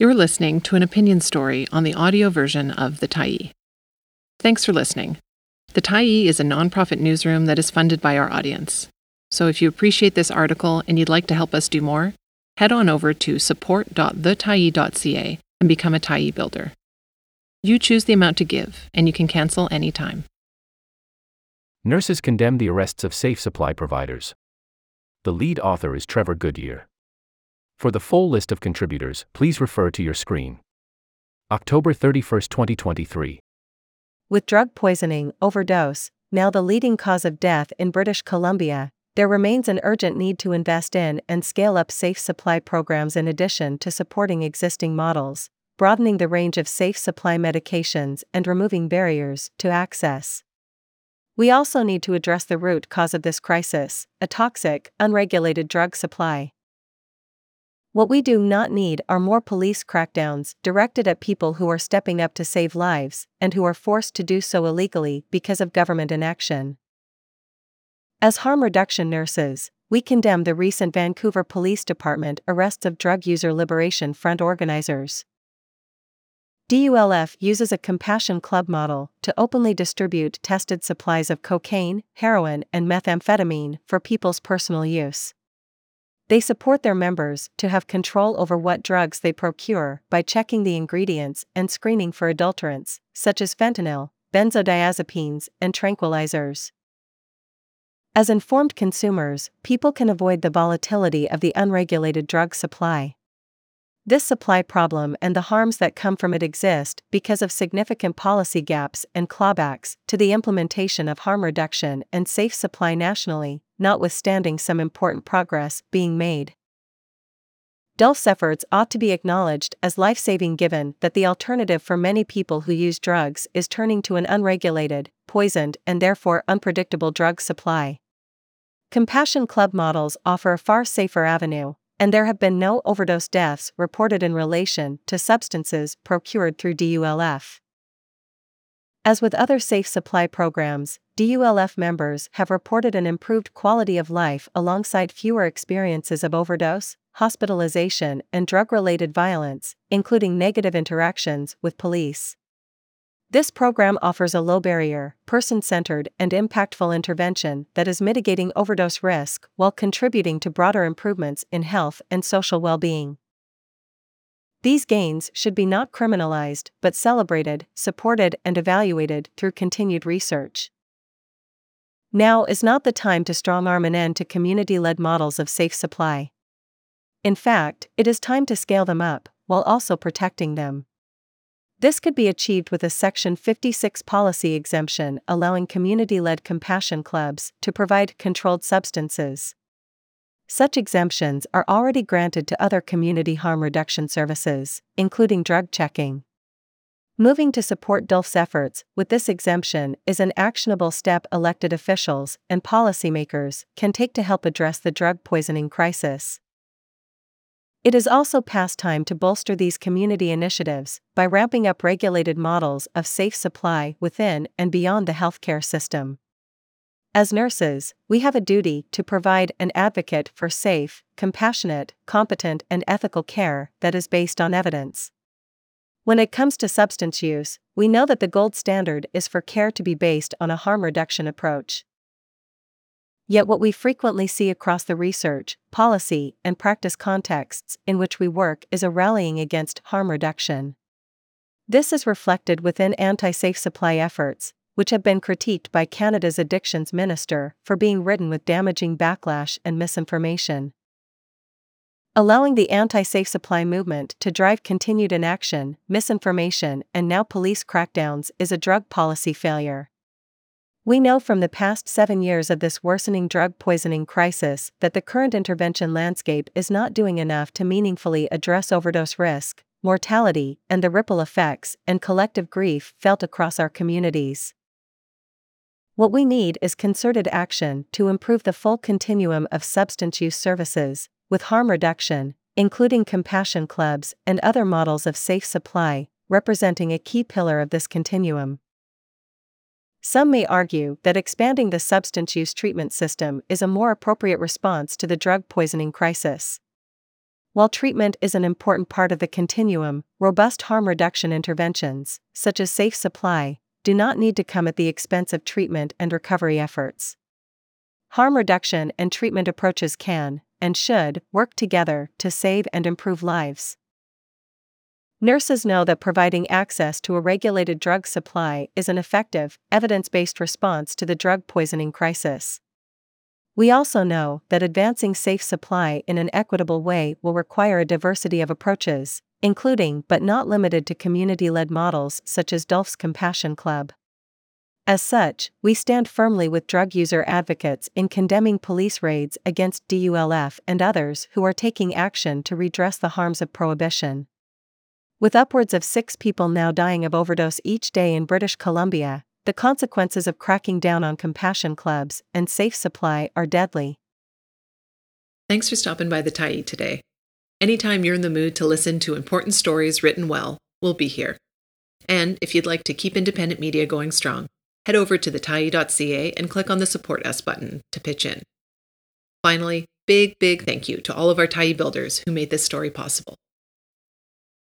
You're listening to an opinion story on the audio version of The Tyee. Thanks for listening. The Tyee is a nonprofit newsroom that is funded by our audience. So if you appreciate this article and you'd like to help us do more, head on over to support.thetyee.ca and become a Tyee builder. You choose the amount to give, and you can cancel anytime. Nurses condemn the arrests of safe supply providers. The lead author is Trevor Goodyear. For the full list of contributors, please refer to your screen. October 31, 2023. With drug poisoning, overdose, now the leading cause of death in British Columbia, there remains an urgent need to invest in and scale up safe supply programs in addition to supporting existing models, broadening the range of safe supply medications and removing barriers to access. We also need to address the root cause of this crisis a toxic, unregulated drug supply. What we do not need are more police crackdowns directed at people who are stepping up to save lives and who are forced to do so illegally because of government inaction. As harm reduction nurses, we condemn the recent Vancouver Police Department arrests of Drug User Liberation Front organizers. DULF uses a compassion club model to openly distribute tested supplies of cocaine, heroin, and methamphetamine for people's personal use. They support their members to have control over what drugs they procure by checking the ingredients and screening for adulterants, such as fentanyl, benzodiazepines, and tranquilizers. As informed consumers, people can avoid the volatility of the unregulated drug supply. This supply problem and the harms that come from it exist because of significant policy gaps and clawbacks to the implementation of harm reduction and safe supply nationally, notwithstanding some important progress being made. DULF's efforts ought to be acknowledged as life saving given that the alternative for many people who use drugs is turning to an unregulated, poisoned, and therefore unpredictable drug supply. Compassion Club models offer a far safer avenue, and there have been no overdose deaths reported in relation to substances procured through DULF. As with other safe supply programs, DULF members have reported an improved quality of life alongside fewer experiences of overdose, hospitalization, and drug related violence, including negative interactions with police. This program offers a low barrier, person centered, and impactful intervention that is mitigating overdose risk while contributing to broader improvements in health and social well being. These gains should be not criminalized but celebrated, supported, and evaluated through continued research. Now is not the time to strong arm an end to community led models of safe supply. In fact, it is time to scale them up, while also protecting them. This could be achieved with a Section 56 policy exemption allowing community led compassion clubs to provide controlled substances. Such exemptions are already granted to other community harm reduction services, including drug checking. Moving to support DULF's efforts with this exemption is an actionable step elected officials and policymakers can take to help address the drug poisoning crisis. It is also past time to bolster these community initiatives by ramping up regulated models of safe supply within and beyond the healthcare system. As nurses, we have a duty to provide an advocate for safe, compassionate, competent, and ethical care that is based on evidence. When it comes to substance use, we know that the gold standard is for care to be based on a harm reduction approach. Yet, what we frequently see across the research, policy, and practice contexts in which we work is a rallying against harm reduction. This is reflected within anti safe supply efforts, which have been critiqued by Canada's addictions minister for being written with damaging backlash and misinformation. Allowing the anti safe supply movement to drive continued inaction, misinformation, and now police crackdowns is a drug policy failure. We know from the past seven years of this worsening drug poisoning crisis that the current intervention landscape is not doing enough to meaningfully address overdose risk, mortality, and the ripple effects and collective grief felt across our communities. What we need is concerted action to improve the full continuum of substance use services, with harm reduction, including compassion clubs and other models of safe supply, representing a key pillar of this continuum. Some may argue that expanding the substance use treatment system is a more appropriate response to the drug poisoning crisis. While treatment is an important part of the continuum, robust harm reduction interventions, such as safe supply, do not need to come at the expense of treatment and recovery efforts. Harm reduction and treatment approaches can, and should, work together to save and improve lives. Nurses know that providing access to a regulated drug supply is an effective, evidence based response to the drug poisoning crisis. We also know that advancing safe supply in an equitable way will require a diversity of approaches, including but not limited to community led models such as DULF's Compassion Club. As such, we stand firmly with drug user advocates in condemning police raids against DULF and others who are taking action to redress the harms of prohibition. With upwards of six people now dying of overdose each day in British Columbia, the consequences of cracking down on compassion clubs and safe supply are deadly. Thanks for stopping by the Tyee today. Anytime you're in the mood to listen to important stories written well, we'll be here. And if you'd like to keep independent media going strong, head over to thetyee.ca and click on the Support Us button to pitch in. Finally, big, big thank you to all of our Tyee builders who made this story possible.